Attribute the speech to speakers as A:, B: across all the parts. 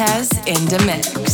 A: Cortez in the mix.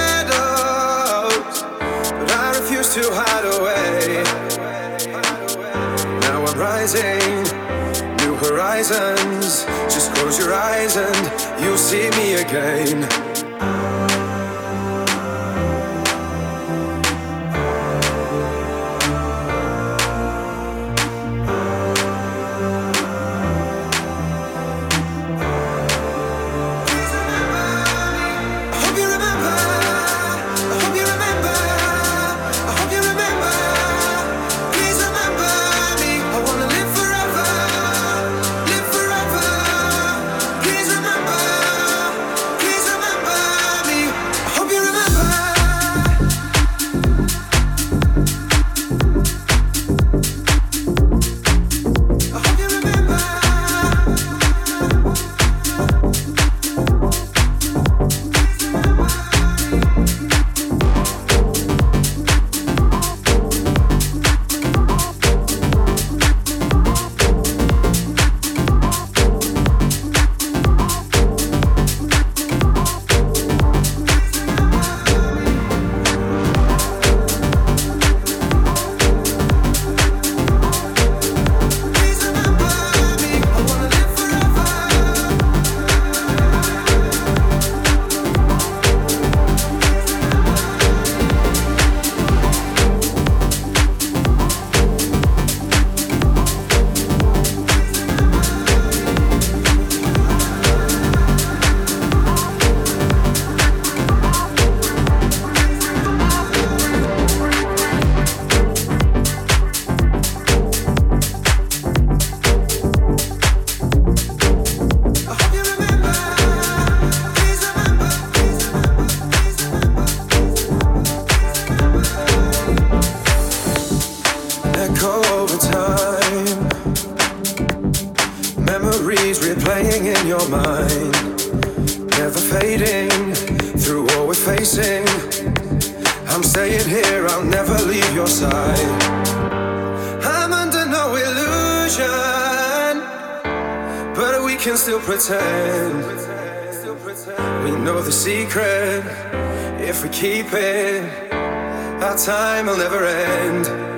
B: shadows, but I refuse to hide away. Now I'm rising, new horizons. Just close your eyes and you'll see me again. Keep it. Our time will never end.